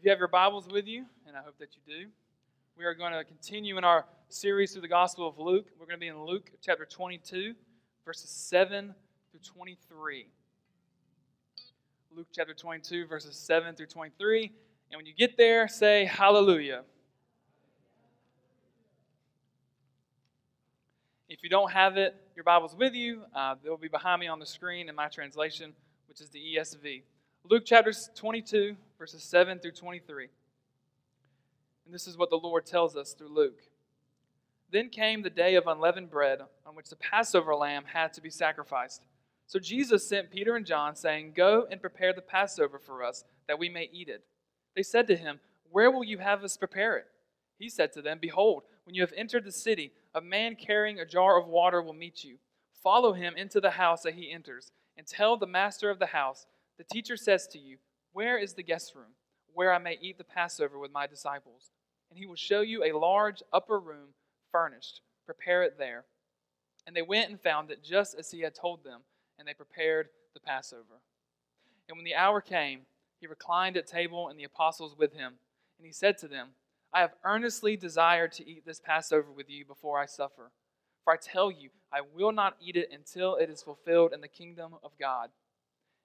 If you have your Bibles with you, and I hope that you do, we are going to continue in our series through the Gospel of Luke. We're going to be in Luke chapter 22, verses 7 through 23. Luke chapter 22, verses 7 through 23. And when you get there, say hallelujah. If you don't have it, your Bible's with you. Uh, they'll be behind me on the screen in my translation, which is the ESV. Luke chapter 22, verses 7 through 23. And this is what the Lord tells us through Luke. Then came the day of unleavened bread, on which the Passover lamb had to be sacrificed. So Jesus sent Peter and John, saying, Go and prepare the Passover for us, that we may eat it. They said to him, Where will you have us prepare it? He said to them, Behold, when you have entered the city, a man carrying a jar of water will meet you. Follow him into the house that he enters, and tell the master of the house, the teacher says to you, Where is the guest room, where I may eat the Passover with my disciples? And he will show you a large upper room furnished. Prepare it there. And they went and found it just as he had told them, and they prepared the Passover. And when the hour came, he reclined at table, and the apostles with him. And he said to them, I have earnestly desired to eat this Passover with you before I suffer. For I tell you, I will not eat it until it is fulfilled in the kingdom of God.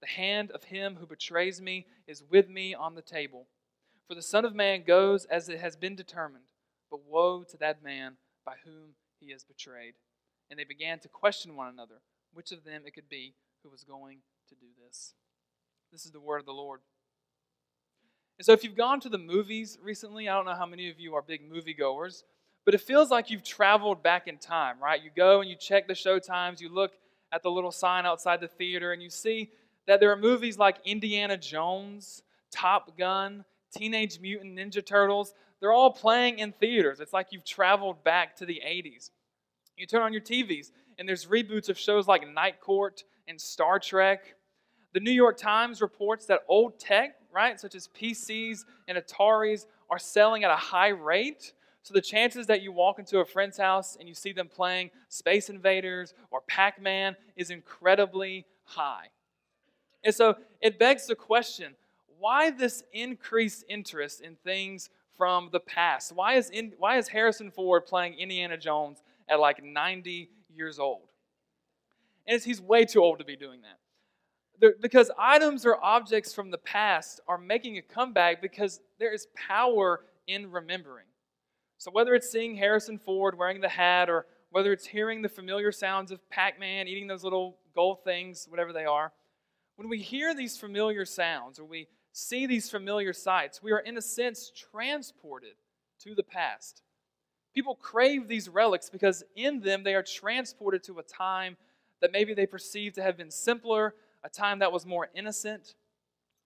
the hand of him who betrays me is with me on the table. For the Son of Man goes as it has been determined, but woe to that man by whom he is betrayed. And they began to question one another which of them it could be who was going to do this. This is the word of the Lord. And so, if you've gone to the movies recently, I don't know how many of you are big moviegoers, but it feels like you've traveled back in time, right? You go and you check the show times, you look at the little sign outside the theater, and you see that there are movies like Indiana Jones, Top Gun, Teenage Mutant Ninja Turtles. They're all playing in theaters. It's like you've traveled back to the 80s. You turn on your TVs, and there's reboots of shows like Night Court and Star Trek. The New York Times reports that old tech, right, such as PCs and Ataris, are selling at a high rate. So the chances that you walk into a friend's house and you see them playing Space Invaders or Pac Man is incredibly high. And so it begs the question why this increased interest in things from the past? Why is, in, why is Harrison Ford playing Indiana Jones at like 90 years old? And he's way too old to be doing that. because items or objects from the past are making a comeback because there is power in remembering. So, whether it's seeing Harrison Ford wearing the hat, or whether it's hearing the familiar sounds of Pac Man eating those little gold things, whatever they are, when we hear these familiar sounds or we see these familiar sights, we are, in a sense, transported to the past. People crave these relics because in them they are transported to a time that maybe they perceive to have been simpler, a time that was more innocent.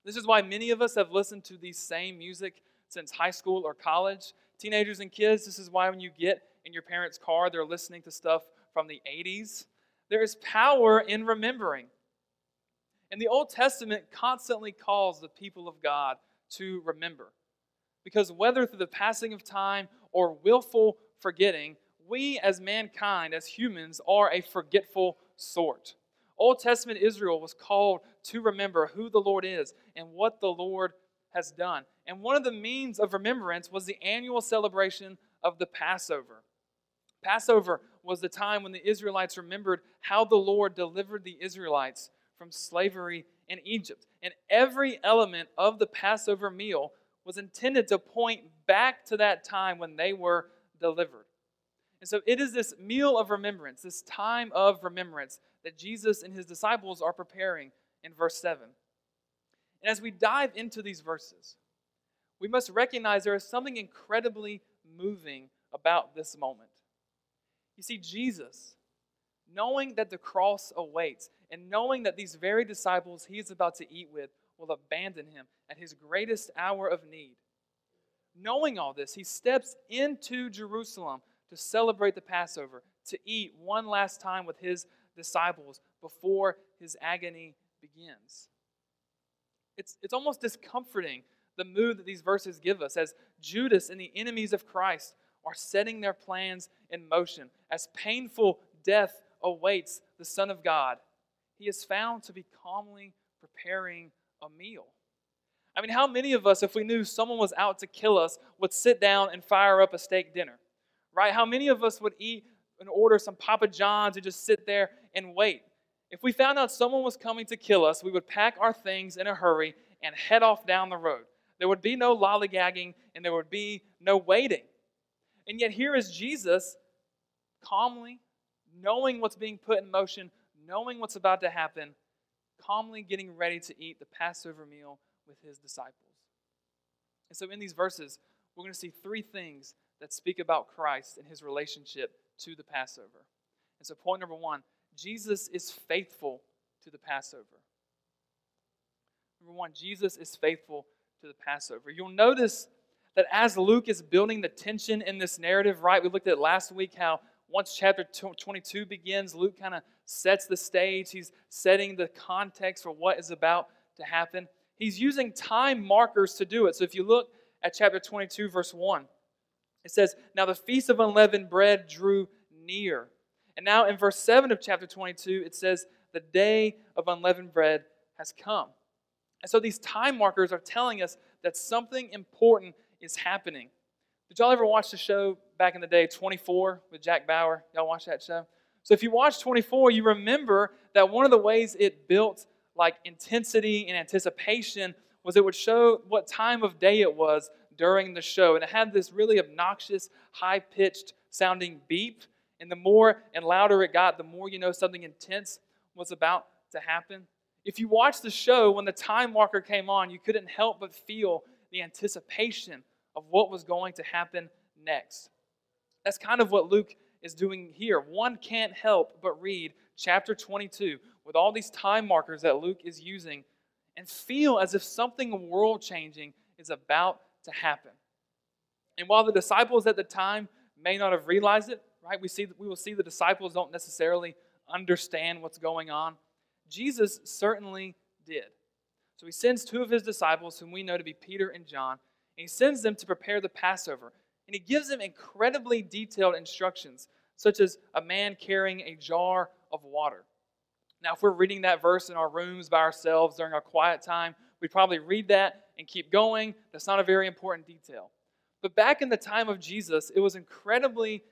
This is why many of us have listened to these same music since high school or college. Teenagers and kids, this is why when you get in your parents' car, they're listening to stuff from the 80s. There is power in remembering. And the Old Testament constantly calls the people of God to remember. Because whether through the passing of time or willful forgetting, we as mankind, as humans, are a forgetful sort. Old Testament Israel was called to remember who the Lord is and what the Lord has done. And one of the means of remembrance was the annual celebration of the Passover. Passover was the time when the Israelites remembered how the Lord delivered the Israelites from slavery in Egypt. And every element of the Passover meal was intended to point back to that time when they were delivered. And so it is this meal of remembrance, this time of remembrance that Jesus and his disciples are preparing in verse 7. And as we dive into these verses, we must recognize there is something incredibly moving about this moment. You see, Jesus, knowing that the cross awaits, and knowing that these very disciples he is about to eat with will abandon him at his greatest hour of need, knowing all this, he steps into Jerusalem to celebrate the Passover, to eat one last time with his disciples before his agony begins. It's, it's almost discomforting the mood that these verses give us as Judas and the enemies of Christ are setting their plans in motion. As painful death awaits the Son of God, he is found to be calmly preparing a meal. I mean, how many of us, if we knew someone was out to kill us, would sit down and fire up a steak dinner? Right? How many of us would eat and order some Papa John's and just sit there and wait? If we found out someone was coming to kill us, we would pack our things in a hurry and head off down the road. There would be no lollygagging and there would be no waiting. And yet, here is Jesus calmly, knowing what's being put in motion, knowing what's about to happen, calmly getting ready to eat the Passover meal with his disciples. And so, in these verses, we're going to see three things that speak about Christ and his relationship to the Passover. And so, point number one Jesus is faithful to the Passover. Number one, Jesus is faithful to the Passover. You'll notice that as Luke is building the tension in this narrative, right? We looked at last week how once chapter 22 begins, Luke kind of sets the stage. He's setting the context for what is about to happen. He's using time markers to do it. So if you look at chapter 22, verse 1, it says, Now the feast of unleavened bread drew near. And now in verse 7 of chapter 22, it says, The day of unleavened bread has come. And so these time markers are telling us that something important is happening. Did y'all ever watch the show back in the day, 24 with Jack Bauer? Y'all watch that show? So if you watch 24, you remember that one of the ways it built like intensity and anticipation was it would show what time of day it was during the show. And it had this really obnoxious, high pitched sounding beep. And the more and louder it got, the more you know something intense was about to happen. If you watched the show, when the time marker came on, you couldn't help but feel the anticipation of what was going to happen next. That's kind of what Luke is doing here. One can't help but read chapter 22 with all these time markers that Luke is using and feel as if something world changing is about to happen. And while the disciples at the time may not have realized it, right? We see we will see the disciples don't necessarily understand what's going on. Jesus certainly did. So he sends two of his disciples, whom we know to be Peter and John, and he sends them to prepare the Passover. And he gives them incredibly detailed instructions, such as a man carrying a jar of water. Now, if we're reading that verse in our rooms by ourselves during our quiet time, we'd probably read that and keep going. That's not a very important detail. But back in the time of Jesus, it was incredibly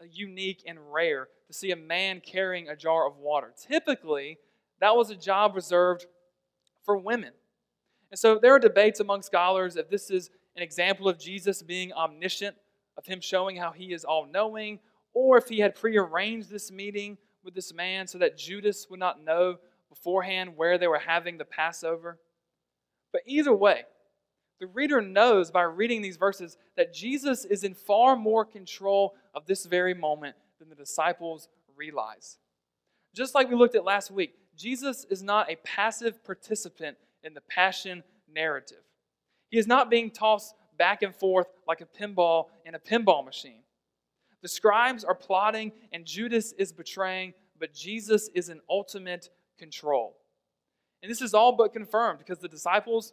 uh, unique and rare to see a man carrying a jar of water. Typically, that was a job reserved for women. And so there are debates among scholars if this is an example of Jesus being omniscient, of him showing how he is all knowing, or if he had prearranged this meeting with this man so that Judas would not know beforehand where they were having the Passover. But either way, the reader knows by reading these verses that Jesus is in far more control of this very moment than the disciples realize. Just like we looked at last week, Jesus is not a passive participant in the passion narrative. He is not being tossed back and forth like a pinball in a pinball machine. The scribes are plotting and Judas is betraying, but Jesus is in ultimate control. And this is all but confirmed because the disciples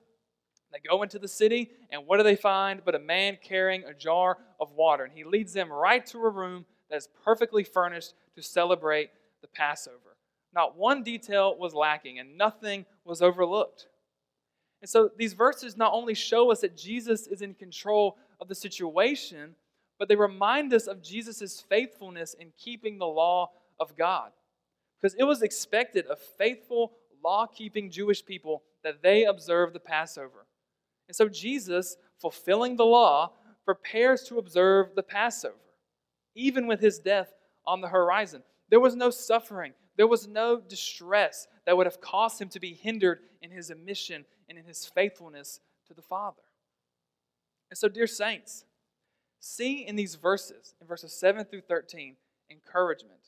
they go into the city and what do they find but a man carrying a jar of water and he leads them right to a room that is perfectly furnished to celebrate the Passover. Not one detail was lacking, and nothing was overlooked. And so these verses not only show us that Jesus is in control of the situation, but they remind us of Jesus' faithfulness in keeping the law of God. Because it was expected of faithful, law keeping Jewish people that they observe the Passover. And so Jesus, fulfilling the law, prepares to observe the Passover, even with his death on the horizon. There was no suffering, there was no distress that would have caused him to be hindered in his mission and in his faithfulness to the Father. And so, dear saints, see in these verses, in verses 7 through 13, encouragement.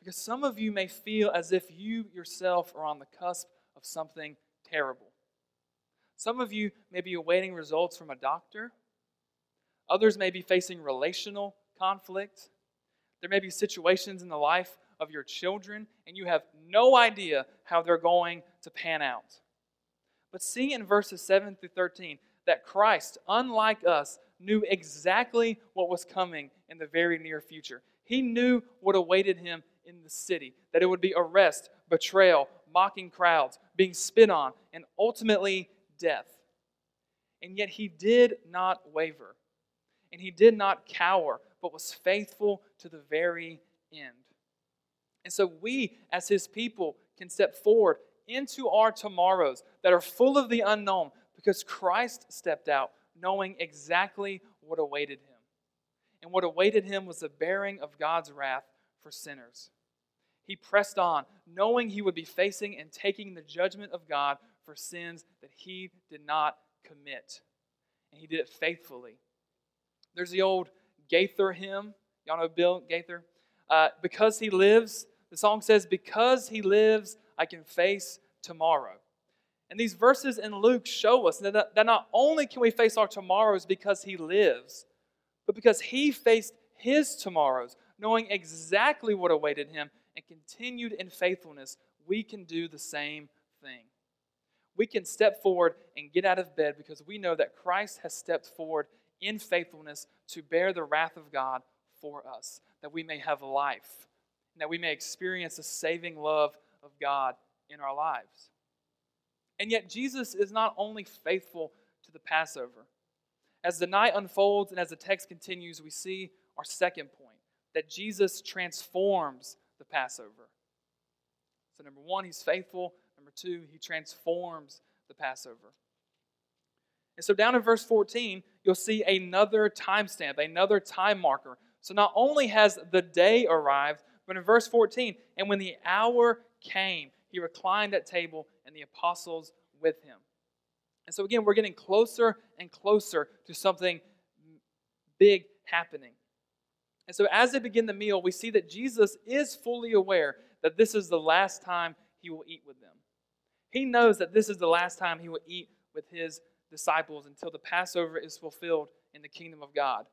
Because some of you may feel as if you yourself are on the cusp of something terrible. Some of you may be awaiting results from a doctor, Others may be facing relational conflict. There may be situations in the life of your children, and you have no idea how they're going to pan out. But see in verses 7 through 13 that Christ, unlike us, knew exactly what was coming in the very near future. He knew what awaited him in the city that it would be arrest, betrayal, mocking crowds, being spit on, and ultimately death. And yet he did not waver, and he did not cower, but was faithful to the very end. And so we, as his people, can step forward into our tomorrows that are full of the unknown because Christ stepped out knowing exactly what awaited him. And what awaited him was the bearing of God's wrath for sinners. He pressed on, knowing he would be facing and taking the judgment of God for sins that he did not commit. And he did it faithfully. There's the old Gaither hymn. Y'all know Bill Gaither? Uh, because he lives, the song says, Because he lives, I can face tomorrow. And these verses in Luke show us that, that not only can we face our tomorrows because he lives, but because he faced his tomorrows, knowing exactly what awaited him and continued in faithfulness, we can do the same thing. We can step forward and get out of bed because we know that Christ has stepped forward in faithfulness to bear the wrath of God for us, that we may have life, and that we may experience the saving love of God in our lives. And yet, Jesus is not only faithful to the Passover. As the night unfolds and as the text continues, we see our second point that Jesus transforms the Passover. So, number one, he's faithful. Number two, he transforms the Passover. And so, down in verse 14, you'll see another timestamp, another time marker. So, not only has the day arrived, but in verse 14, and when the hour came, he reclined at table and the apostles with him. And so, again, we're getting closer and closer to something big happening. And so, as they begin the meal, we see that Jesus is fully aware that this is the last time he will eat with them. He knows that this is the last time he will eat with his disciples until the Passover is fulfilled in the kingdom of God.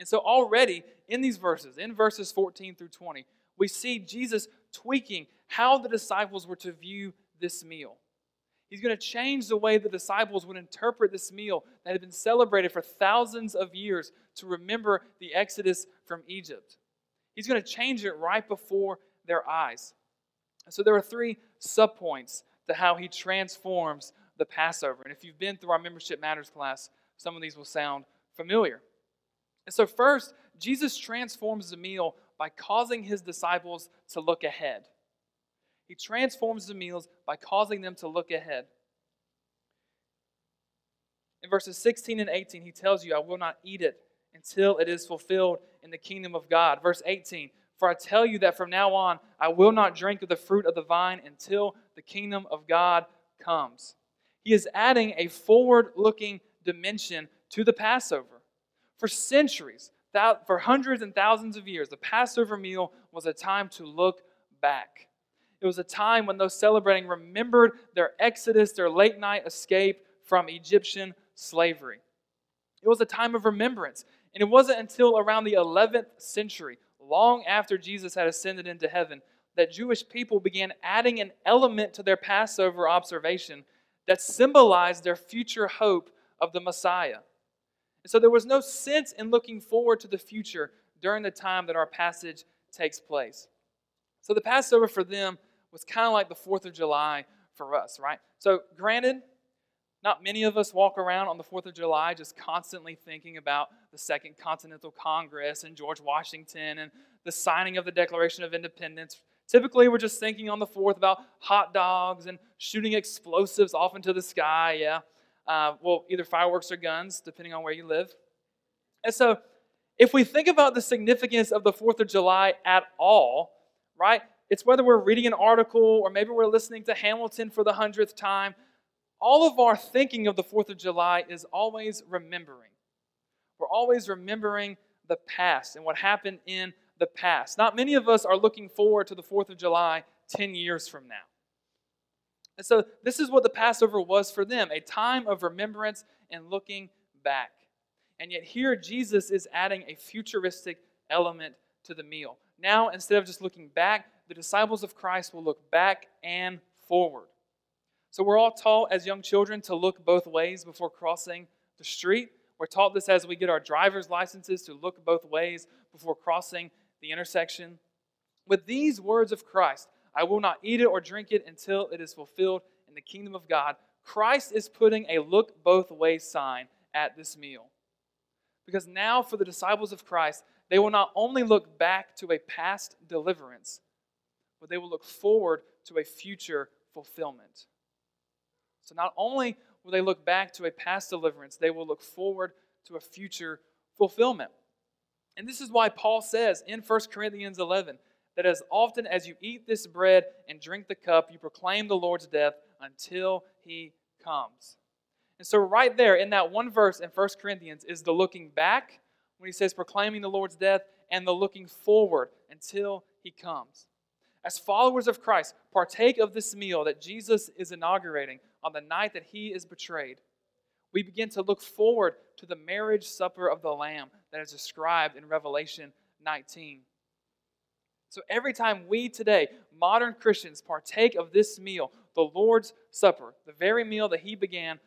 And so, already in these verses, in verses 14 through 20, we see Jesus tweaking how the disciples were to view this meal. He's going to change the way the disciples would interpret this meal that had been celebrated for thousands of years to remember the Exodus from Egypt. He's going to change it right before their eyes. So there are three subpoints to how he transforms the Passover. And if you've been through our Membership Matters class, some of these will sound familiar. And so, first, Jesus transforms the meal by causing his disciples to look ahead. He transforms the meals by causing them to look ahead. In verses 16 and 18, he tells you, I will not eat it until it is fulfilled in the kingdom of God. Verse 18, For I tell you that from now on I will not drink of the fruit of the vine until the kingdom of God comes. He is adding a forward looking dimension to the Passover. For centuries, for hundreds and thousands of years, the Passover meal was a time to look back. It was a time when those celebrating remembered their exodus, their late night escape from Egyptian slavery. It was a time of remembrance. And it wasn't until around the 11th century, long after Jesus had ascended into heaven, that Jewish people began adding an element to their Passover observation that symbolized their future hope of the Messiah. And so there was no sense in looking forward to the future during the time that our passage takes place. So the Passover for them was kind of like the 4th of July for us, right? So, granted, not many of us walk around on the 4th of July just constantly thinking about the Second Continental Congress and George Washington and the signing of the Declaration of Independence. Typically, we're just thinking on the 4th about hot dogs and shooting explosives off into the sky, yeah. Uh, well, either fireworks or guns, depending on where you live. And so, if we think about the significance of the 4th of July at all, right, it's whether we're reading an article or maybe we're listening to Hamilton for the hundredth time. All of our thinking of the 4th of July is always remembering. We're always remembering the past and what happened in the past. Not many of us are looking forward to the 4th of July 10 years from now. And so, this is what the Passover was for them a time of remembrance and looking back. And yet, here Jesus is adding a futuristic element to the meal. Now, instead of just looking back, the disciples of Christ will look back and forward. So, we're all taught as young children to look both ways before crossing the street. We're taught this as we get our driver's licenses to look both ways before crossing the intersection. With these words of Christ, I will not eat it or drink it until it is fulfilled in the kingdom of God. Christ is putting a look both ways sign at this meal. Because now, for the disciples of Christ, they will not only look back to a past deliverance, but they will look forward to a future fulfillment. So, not only will they look back to a past deliverance, they will look forward to a future fulfillment. And this is why Paul says in 1 Corinthians 11 that as often as you eat this bread and drink the cup, you proclaim the Lord's death until he comes. And so, right there in that one verse in 1 Corinthians is the looking back when he says proclaiming the Lord's death and the looking forward until he comes. As followers of Christ, partake of this meal that Jesus is inaugurating on the night that he is betrayed. We begin to look forward to the marriage supper of the Lamb that is described in Revelation 19. So every time we today, modern Christians, partake of this meal, the Lord's Supper, the very meal that he began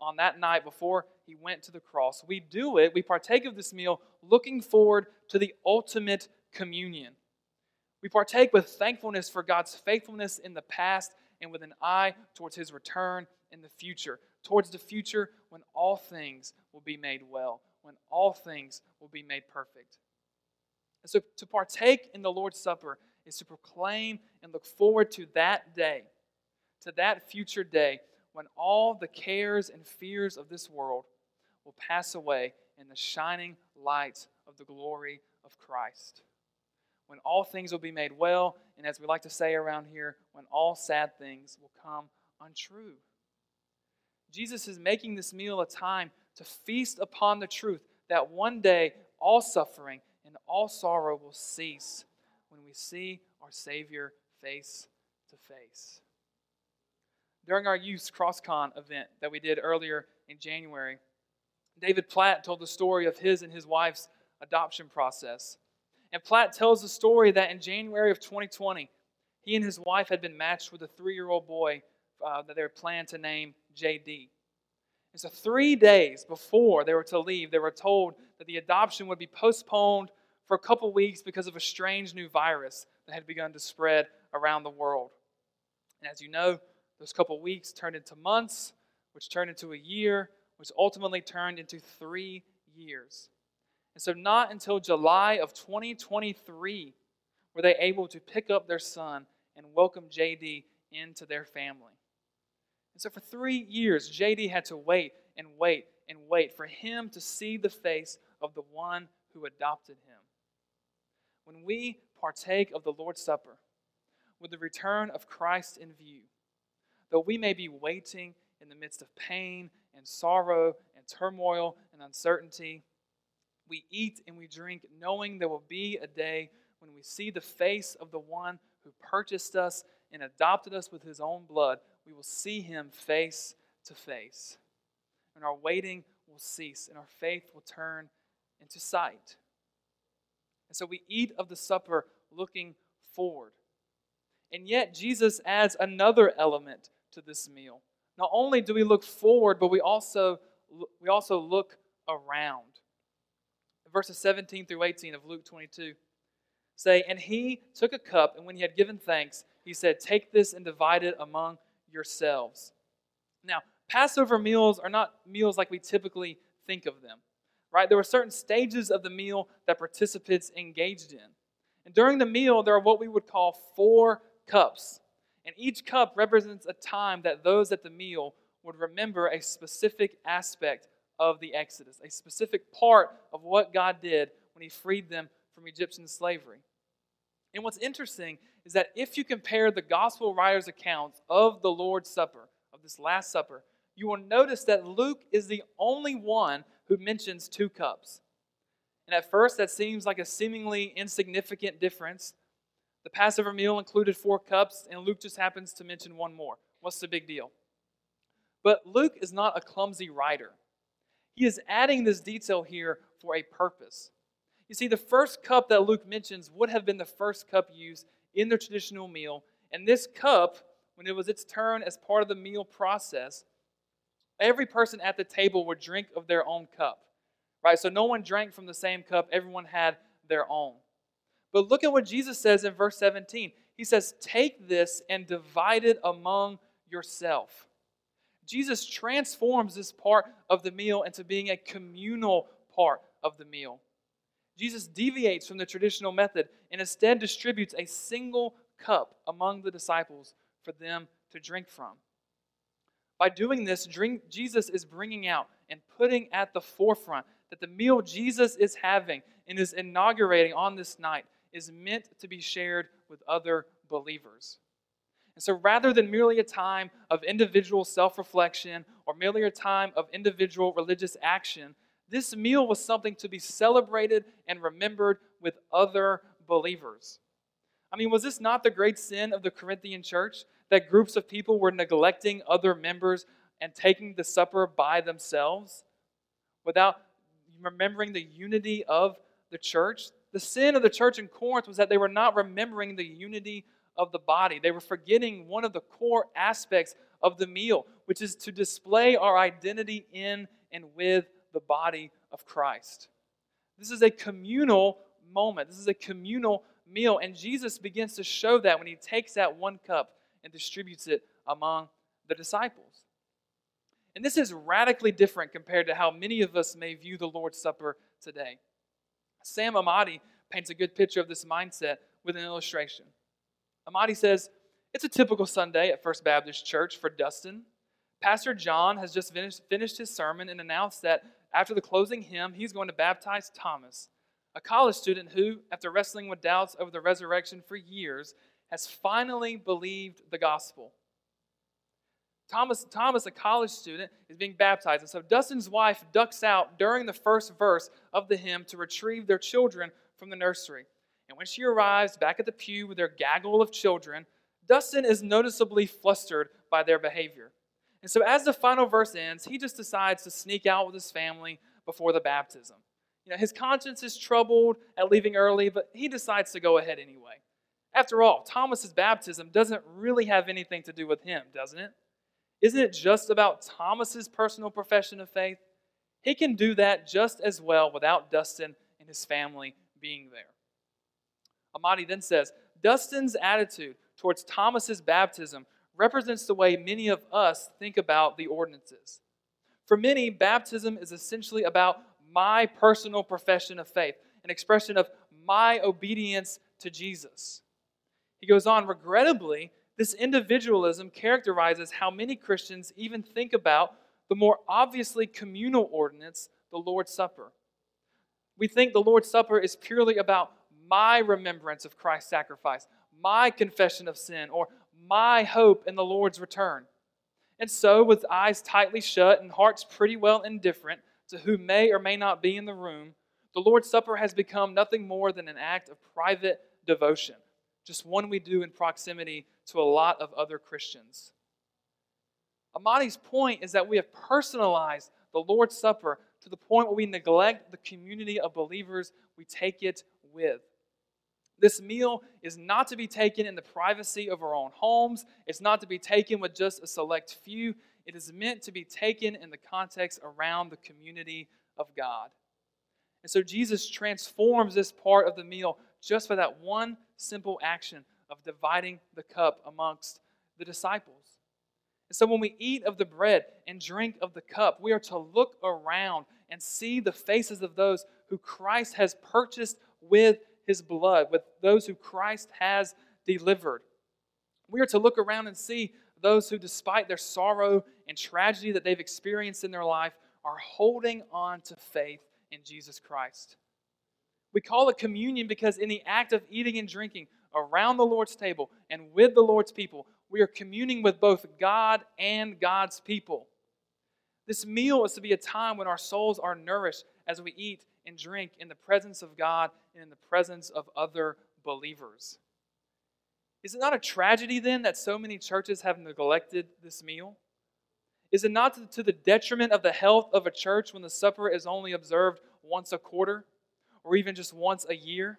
on that night before he went to the cross. We do it, we partake of this meal looking forward to the ultimate communion. We partake with thankfulness for God's faithfulness in the past and with an eye towards his return in the future, towards the future when all things will be made well, when all things will be made perfect. And so to partake in the Lord's Supper is to proclaim and look forward to that day, to that future day when all the cares and fears of this world will pass away in the shining light of the glory of Christ. When all things will be made well, and as we like to say around here, when all sad things will come untrue. Jesus is making this meal a time to feast upon the truth that one day all suffering all sorrow will cease when we see our Savior face to face. During our youth CrossCon event that we did earlier in January, David Platt told the story of his and his wife's adoption process. And Platt tells the story that in January of 2020, he and his wife had been matched with a three year old boy uh, that they were planned to name JD. And so, three days before they were to leave, they were told that the adoption would be postponed for a couple weeks because of a strange new virus that had begun to spread around the world. And as you know, those couple weeks turned into months, which turned into a year, which ultimately turned into three years. And so, not until July of 2023 were they able to pick up their son and welcome JD into their family. And so, for three years, JD had to wait and wait and wait for him to see the face of the one who adopted him. When we partake of the Lord's Supper, with the return of Christ in view, Though we may be waiting in the midst of pain and sorrow and turmoil and uncertainty, we eat and we drink knowing there will be a day when we see the face of the one who purchased us and adopted us with his own blood. We will see him face to face. And our waiting will cease and our faith will turn into sight. And so we eat of the supper looking forward. And yet, Jesus adds another element to this meal. Not only do we look forward, but we also, we also look around. Verses 17 through 18 of Luke 22 say, And he took a cup, and when he had given thanks, he said, Take this and divide it among yourselves. Now, Passover meals are not meals like we typically think of them, right? There were certain stages of the meal that participants engaged in. And during the meal, there are what we would call four cups. And each cup represents a time that those at the meal would remember a specific aspect of the Exodus, a specific part of what God did when He freed them from Egyptian slavery. And what's interesting is that if you compare the gospel writers' accounts of the Lord's Supper, of this Last Supper, you will notice that Luke is the only one who mentions two cups. And at first, that seems like a seemingly insignificant difference the Passover meal included four cups, and Luke just happens to mention one more. What's the big deal? But Luke is not a clumsy writer. He is adding this detail here for a purpose. You see, the first cup that Luke mentions would have been the first cup used in the traditional meal, and this cup, when it was its turn as part of the meal process, every person at the table would drink of their own cup. Right? So no one drank from the same cup, everyone had their own. But look at what Jesus says in verse 17. He says, Take this and divide it among yourself. Jesus transforms this part of the meal into being a communal part of the meal. Jesus deviates from the traditional method and instead distributes a single cup among the disciples for them to drink from. By doing this, drink, Jesus is bringing out and putting at the forefront that the meal Jesus is having and is inaugurating on this night is meant to be shared with other believers. And so rather than merely a time of individual self reflection or merely a time of individual religious action, this meal was something to be celebrated and remembered with other believers. I mean, was this not the great sin of the Corinthian church that groups of people were neglecting other members and taking the supper by themselves without remembering the unity of the church? The sin of the church in Corinth was that they were not remembering the unity of the body. They were forgetting one of the core aspects of the meal, which is to display our identity in and with the body of Christ. This is a communal moment. This is a communal meal. And Jesus begins to show that when he takes that one cup and distributes it among the disciples. And this is radically different compared to how many of us may view the Lord's Supper today. Sam Emadi paints a good picture of this mindset with an illustration. Emadi says, It's a typical Sunday at First Baptist Church for Dustin. Pastor John has just finished, his sermon and announced that after the closing hymn, he's going to baptize Thomas, a college student who, after wrestling with doubts over the resurrection for years, has finally believed the gospel. Thomas, Thomas, a college student, is being baptized. And so Dustin's wife ducks out during the first verse of the hymn to retrieve their children from the nursery. And when she arrives back at the pew with their gaggle of children, Dustin is noticeably flustered by their behavior. And so, as the final verse ends, he just decides to sneak out with his family before the baptism. You know, his conscience is troubled at leaving early, but he decides to go ahead anyway. After all, Thomas's baptism doesn't really have anything to do with him, doesn't it? Isn't it just about Thomas's personal profession of faith? He can do that just as well without Dustin and his family being there. Emadi then says, Dustin's attitude towards Thomas's baptism represents the way many of us think about the ordinances. For many, baptism is essentially about my personal profession of faith, an expression of my obedience to Jesus. He goes on, regrettably, this individualism characterizes how many Christians even think about the more obviously communal ordinance, the Lord's Supper. We think the Lord's Supper is purely about my remembrance of Christ's sacrifice, my confession of sin, or my hope in the Lord's return. And so, with eyes tightly shut and hearts pretty well indifferent to who may or may not be in the room, the Lord's Supper has become nothing more than an act of private devotion, just one we do in proximity to a lot of other Christians. Emadi's point is that we have personalized the Lord's Supper to the point where we neglect the community of believers we take it with. This meal is not to be taken in the privacy of our own homes. It's not to be taken with just a select few. It is meant to be taken in the context around the community of God. And so Jesus transforms this part of the meal just for that one simple action of dividing the cup amongst the disciples. And so when we eat of the bread and drink of the cup, we are to look around and see the faces of those who Christ has purchased with his blood, with those who Christ has delivered. We are to look around and see those who, despite their sorrow and tragedy that they've experienced in their life, are holding on to faith in Jesus Christ. We call it communion because in the act of eating and drinking around the Lord's table and with the Lord's people, we are communing with both God and God's people. This meal is to be a time when our souls are nourished as we eat and drink in the presence of God and in the presence of other believers. Is it not a tragedy then that so many churches have neglected this meal? Is it not to the detriment of the health of a church when the supper is only observed once a quarter or even just once a year?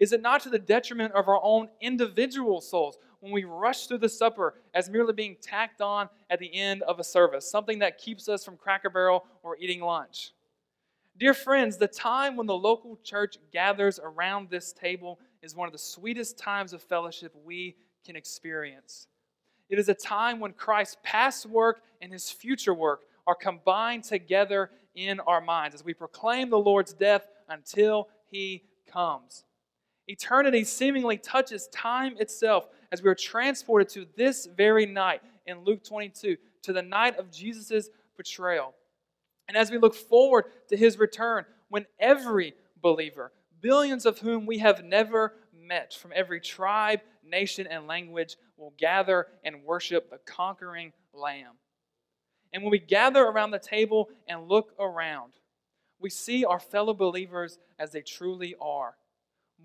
Is it not to the detriment of our own individual souls when we rush through the supper as merely being tacked on at the end of a service, something that keeps us from Cracker Barrel or eating lunch? Dear friends, the time when the local church gathers around this table is one of the sweetest times of fellowship we can experience. It is a time when Christ's past work and his future work are combined together in our minds as we proclaim the Lord's death until he comes. Eternity seemingly touches time itself as we are transported to this very night in Luke 22, to the night of Jesus' betrayal. And as we look forward to his return, when every believer, billions of whom we have never met from every tribe, nation, and language, will gather and worship the conquering Lamb. And when we gather around the table and look around, we see our fellow believers as they truly are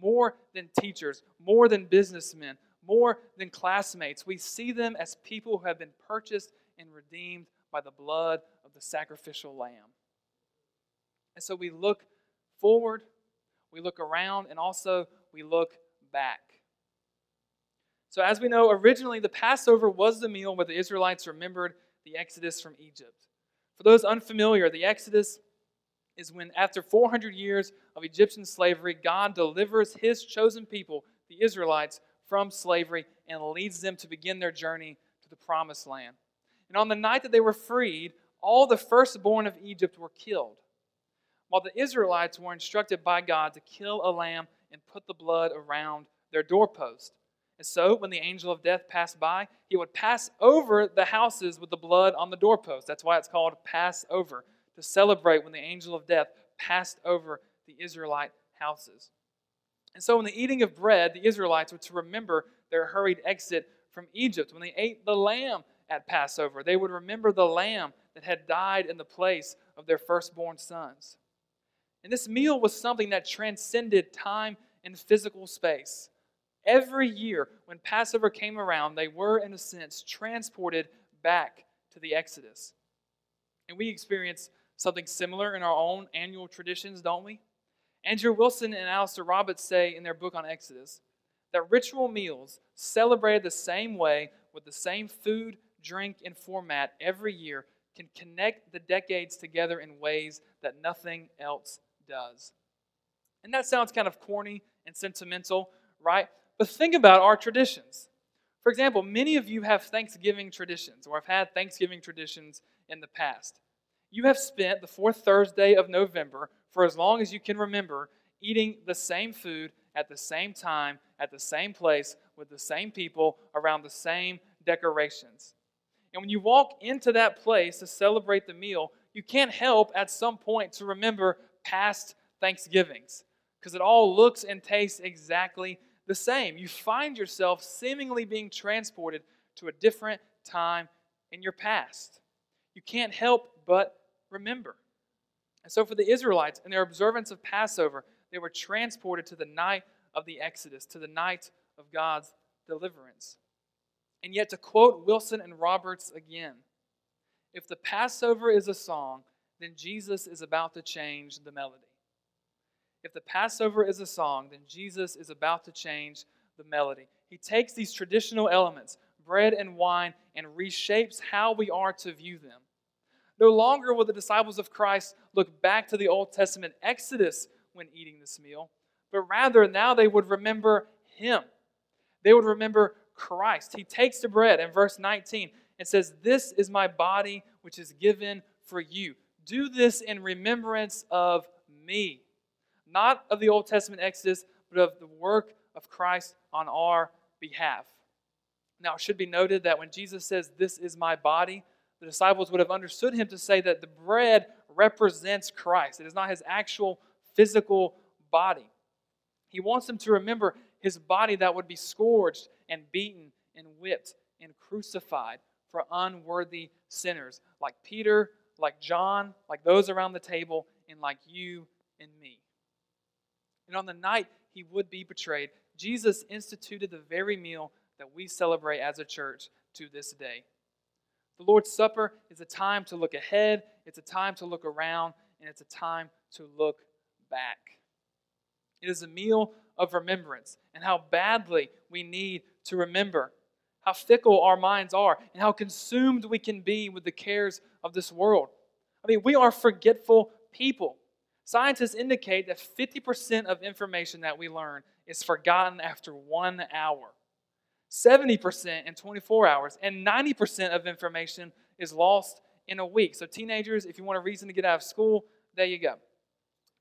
more than teachers, more than businessmen, more than classmates. We see them as people who have been purchased and redeemed by the blood of the sacrificial lamb. And so we look forward, we look around, and also we look back. So, as we know, originally the Passover was the meal where the Israelites remembered the Exodus from Egypt. For those unfamiliar, the Exodus is when, after 400 years of Egyptian slavery, God delivers his chosen people, the Israelites, from slavery and leads them to begin their journey to the promised land. And on the night that they were freed, all the firstborn of Egypt were killed, while the Israelites were instructed by God to kill a lamb and put the blood around their doorpost. And so, when the angel of death passed by, he would pass over the houses with the blood on the doorpost. That's why it's called Passover to celebrate when the angel of death passed over the Israelite houses. And so, in the eating of bread, the Israelites were to remember their hurried exit from Egypt. When they ate the lamb at Passover, they would remember the lamb that had died in the place of their firstborn sons. And this meal was something that transcended time and physical space. Every year, when Passover came around, they were, in a sense, transported back to the Exodus. And we experience something similar in our own annual traditions, don't we? Andrew Wilson and Alastair Roberts say in their book on Exodus that ritual meals celebrated the same way with the same food, drink, and format every year can connect the decades together in ways that nothing else does. And that sounds kind of corny and sentimental, right? But think about our traditions. For example, many of you have Thanksgiving traditions or have had Thanksgiving traditions in the past you have spent the fourth Thursday of November, for as long as you can remember, eating the same food at the same time, at the same place, with the same people, around the same decorations. And when you walk into that place to celebrate the meal, you can't help at some point to remember past Thanksgivings because it all looks and tastes exactly the same. You find yourself seemingly being transported to a different time in your past. You can't help but remember. And so, for the Israelites in their observance of Passover, they were transported to the night of the Exodus, to the night of God's deliverance. And yet, to quote Wilson and Roberts again, if the Passover is a song, then Jesus is about to change the melody. If the Passover is a song, then Jesus is about to change the melody. He takes these traditional elements, bread and wine, and reshapes how we are to view them. No longer will the disciples of Christ look back to the Old Testament Exodus when eating this meal, but rather now they would remember Him. They would remember Christ. He takes the bread in verse 19 and says, This is my body which is given for you. Do this in remembrance of me. Not of the Old Testament Exodus, but of the work of Christ on our behalf. Now, it should be noted that when Jesus says, This is my body, the disciples would have understood him to say that the bread represents Christ. It is not his actual physical body. He wants them to remember his body that would be scourged and beaten and whipped and crucified for unworthy sinners like Peter, like John, like those around the table, and like you and me. And on the night he would be betrayed, Jesus instituted the very meal that we celebrate as a church to this day The Lord's Supper is a time to look ahead, it's a time to look around, and it's a time to look back. It is a meal of remembrance and how badly we need to remember, how fickle our minds are, and how consumed we can be with the cares of this world. I mean, we are forgetful people. Scientists indicate that 50% of information that we learn is forgotten after one hour, 70% in 24 hours, and 90% of information is lost in a week. So, teenagers, if you want a reason to get out of school, there you go.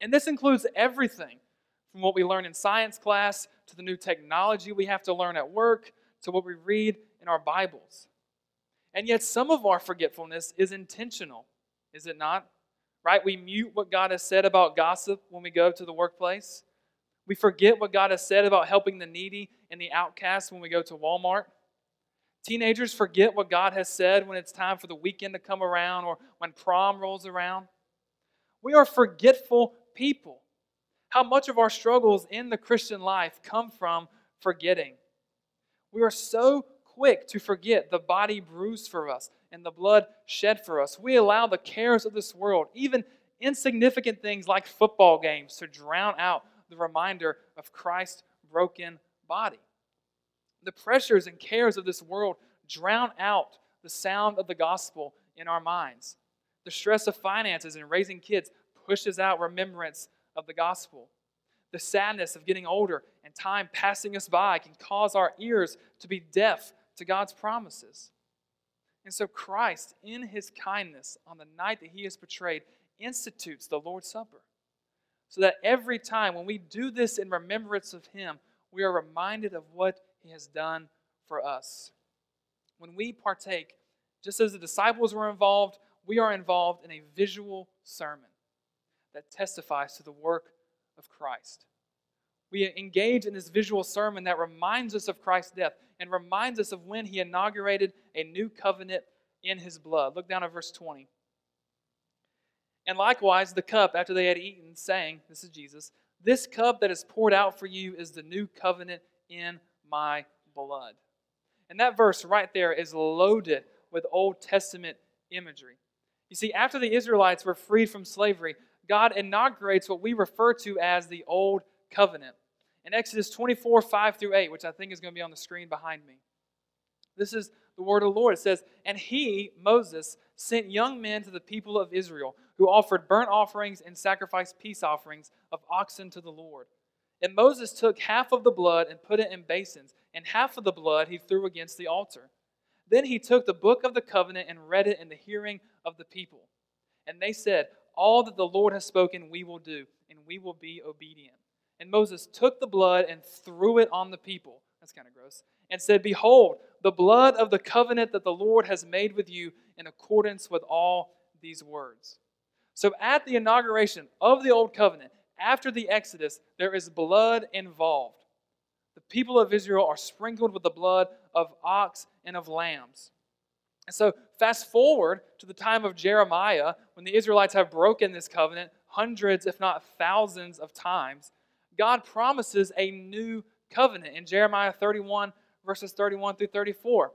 And this includes everything from what we learn in science class to the new technology we have to learn at work to what we read in our Bibles. And yet, some of our forgetfulness is intentional, is it not? right? We mute what God has said about gossip when we go to the workplace. We forget what God has said about helping the needy and the outcast when we go to Walmart. Teenagers forget what God has said when it's time for the weekend to come around or when prom rolls around. We are forgetful people. How much of our struggles in the Christian life come from forgetting? We are so quick to forget the body bruised for us, and the blood shed for us. We allow the cares of this world, even insignificant things like football games, to drown out the reminder of Christ's broken body. The pressures and cares of this world drown out the sound of the gospel in our minds. The stress of finances and raising kids pushes out remembrance of the gospel. The sadness of getting older and time passing us by can cause our ears to be deaf to God's promises. And so Christ, in his kindness, on the night that he is betrayed, institutes the Lord's Supper. So that every time when we do this in remembrance of him, we are reminded of what he has done for us. When we partake, just as the disciples were involved, we are involved in a visual sermon that testifies to the work of Christ. We engage in this visual sermon that reminds us of Christ's death and reminds us of when he inaugurated a new covenant in his blood. Look down at verse 20. And likewise, the cup after they had eaten, saying, This is Jesus, this cup that is poured out for you is the new covenant in my blood. And that verse right there is loaded with Old Testament imagery. You see, after the Israelites were freed from slavery, God inaugurates what we refer to as the Old Covenant in Exodus 24, 5 through 8, which I think is going to be on the screen behind me. This is the word of the Lord. It says, And he, Moses, sent young men to the people of Israel, who offered burnt offerings and sacrificed peace offerings of oxen to the Lord. And Moses took half of the blood and put it in basins, and half of the blood he threw against the altar. Then he took the book of the covenant and read it in the hearing of the people. And they said, All that the Lord has spoken, we will do, and we will be obedient. And Moses took the blood and threw it on the people. That's kind of gross. And said, Behold, the blood of the covenant that the Lord has made with you in accordance with all these words. So at the inauguration of the Old Covenant, after the Exodus, there is blood involved. The people of Israel are sprinkled with the blood of ox and of lambs. And so, fast forward to the time of Jeremiah, when the Israelites have broken this covenant hundreds, if not thousands, of times. God promises a new covenant in Jeremiah 31, verses 31 through 34.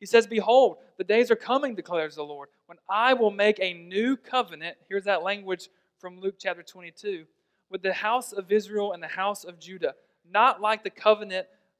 He says, Behold, the days are coming, declares the Lord, when I will make a new covenant. Here's that language from Luke chapter 22 with the house of Israel and the house of Judah, not like the covenant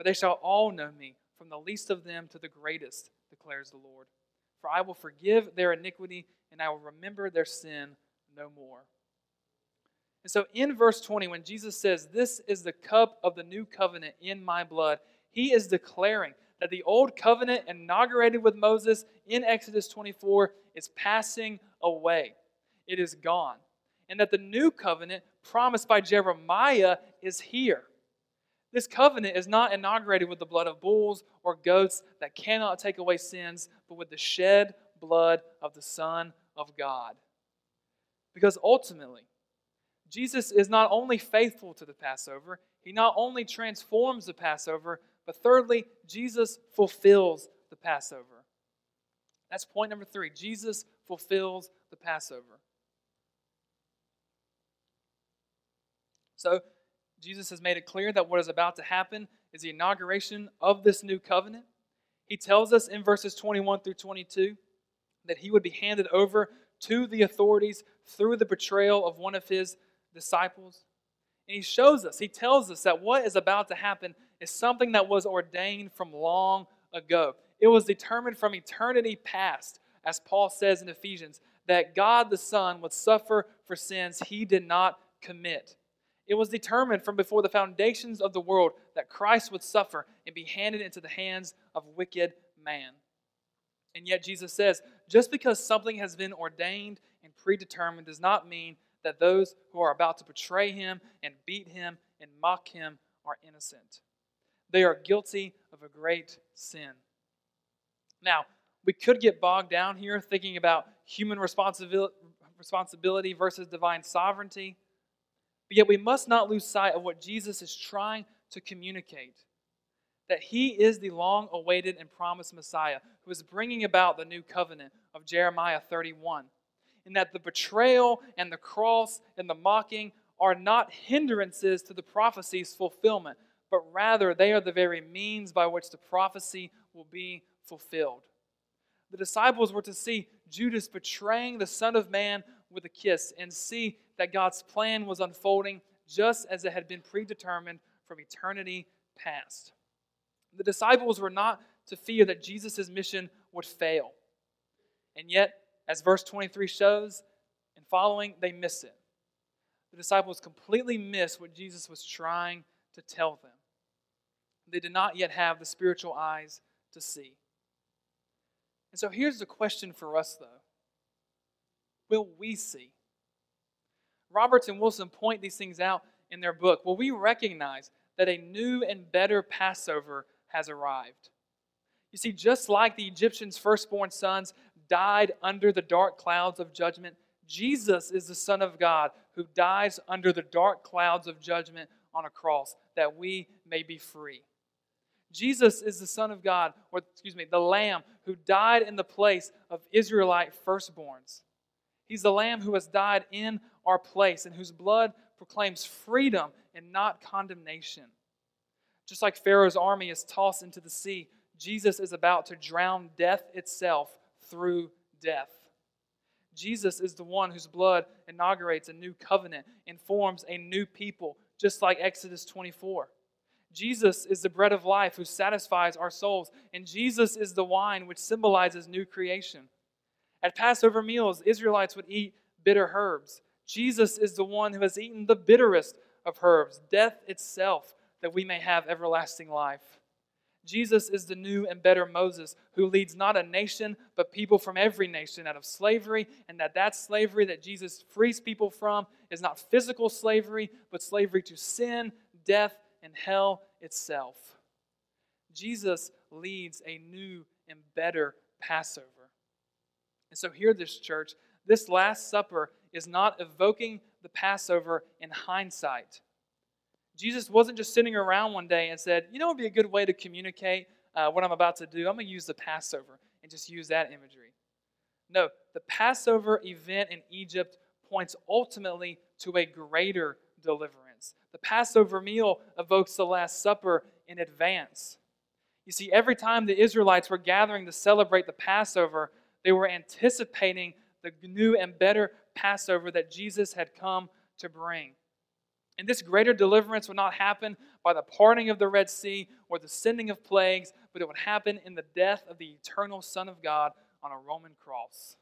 For they shall all know me, from the least of them to the greatest, declares the Lord. For I will forgive their iniquity, and I will remember their sin no more. And so in verse 20, when Jesus says, This is the cup of the new covenant in my blood, he is declaring that the old covenant inaugurated with Moses in Exodus 24 is passing away. It is gone. And that the new covenant promised by Jeremiah is here. This covenant is not inaugurated with the blood of bulls or goats that cannot take away sins, but with the shed blood of the Son of God. Because ultimately, Jesus is not only faithful to the Passover, he not only transforms the Passover, but thirdly, Jesus fulfills the Passover. That's point number three. Jesus fulfills the Passover. So, Jesus has made it clear that what is about to happen is the inauguration of this new covenant. He tells us in verses 21 through 22 that he would be handed over to the authorities through the betrayal of one of his disciples. And he shows us, he tells us that what is about to happen is something that was ordained from long ago. It was determined from eternity past, as Paul says in Ephesians, that God the Son would suffer for sins he did not commit. It was determined from before the foundations of the world that Christ would suffer and be handed into the hands of wicked man. And yet Jesus says, just because something has been ordained and predetermined does not mean that those who are about to betray him and beat him and mock him are innocent. They are guilty of a great sin. Now, we could get bogged down here thinking about human responsibility versus divine sovereignty, but yet we must not lose sight of what Jesus is trying to communicate that he is the long awaited and promised Messiah who is bringing about the new covenant of Jeremiah 31 And that the betrayal and the cross and the mocking are not hindrances to the prophecy's fulfillment, but rather they are the very means by which the prophecy will be fulfilled. The disciples were to see Judas betraying the Son of Man with a kiss and see that God's plan was unfolding just as it had been predetermined from eternity past. The disciples were not to fear that Jesus' mission would fail. And yet, as verse 23 shows, and following, they miss it. The disciples completely miss what Jesus was trying to tell them. They did not yet have the spiritual eyes to see. And so here's the question for us, though Will we see? Roberts and Wilson point these things out in their book. Well, we recognize that a new and better Passover has arrived? You see, just like the Egyptians' firstborn sons died under the dark clouds of judgment, Jesus is the Son of God who dies under the dark clouds of judgment on a cross that we may be free. Jesus is the Son of God, or excuse me, the Lamb who died in the place of Israelite firstborns. He's the Lamb who has died in our place and whose blood proclaims freedom and not condemnation. Just like Pharaoh's army is tossed into the sea, Jesus is about to drown death itself through death. Jesus is the one whose blood inaugurates a new covenant and forms a new people, just like Exodus 24. Jesus is the bread of life who satisfies our souls, and Jesus is the wine which symbolizes new creation. At Passover meals, Israelites would eat bitter herbs. Jesus is the one who has eaten the bitterest of herbs, death itself, that we may have everlasting life. Jesus is the new and better Moses who leads not a nation, but people from every nation out of slavery, and that that slavery that Jesus frees people from is not physical slavery, but slavery to sin, death, and hell itself. Jesus leads a new and better Passover. And so, here, this church, this Last Supper is not evoking the Passover in hindsight. Jesus wasn't just sitting around one day and said, You know, it would be a good way to communicate uh, what I'm about to do. I'm going to use the Passover and just use that imagery. No, the Passover event in Egypt points ultimately to a greater deliverance. The Passover meal evokes the Last Supper in advance. You see, every time the Israelites were gathering to celebrate the Passover, they were anticipating the new and better Passover that Jesus had come to bring. And this greater deliverance would not happen by the parting of the Red Sea or the sending of plagues, but it would happen in the death of the eternal Son of God on a Roman cross.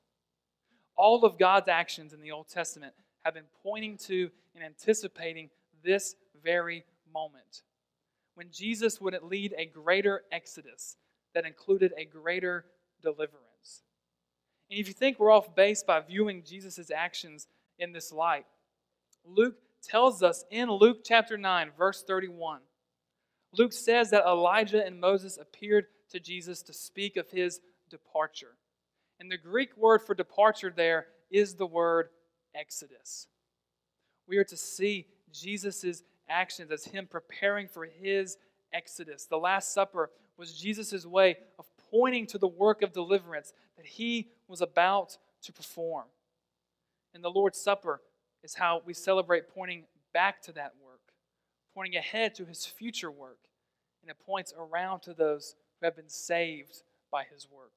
All of God's actions in the Old Testament have been pointing to and anticipating this very moment when Jesus would lead a greater exodus that included a greater deliverance. And if you think we're off base by viewing Jesus' actions in this light, Luke tells us in Luke chapter 9, verse 31. Luke says that Elijah and Moses appeared to Jesus to speak of his departure. And the Greek word for departure there is the word exodus. We are to see Jesus' actions as him preparing for his exodus. The Last Supper was Jesus' way of pointing to the work of deliverance that he was about to perform. And the Lord's Supper is how we celebrate pointing back to that work, pointing ahead to his future work, and it points around to those who have been saved by his work.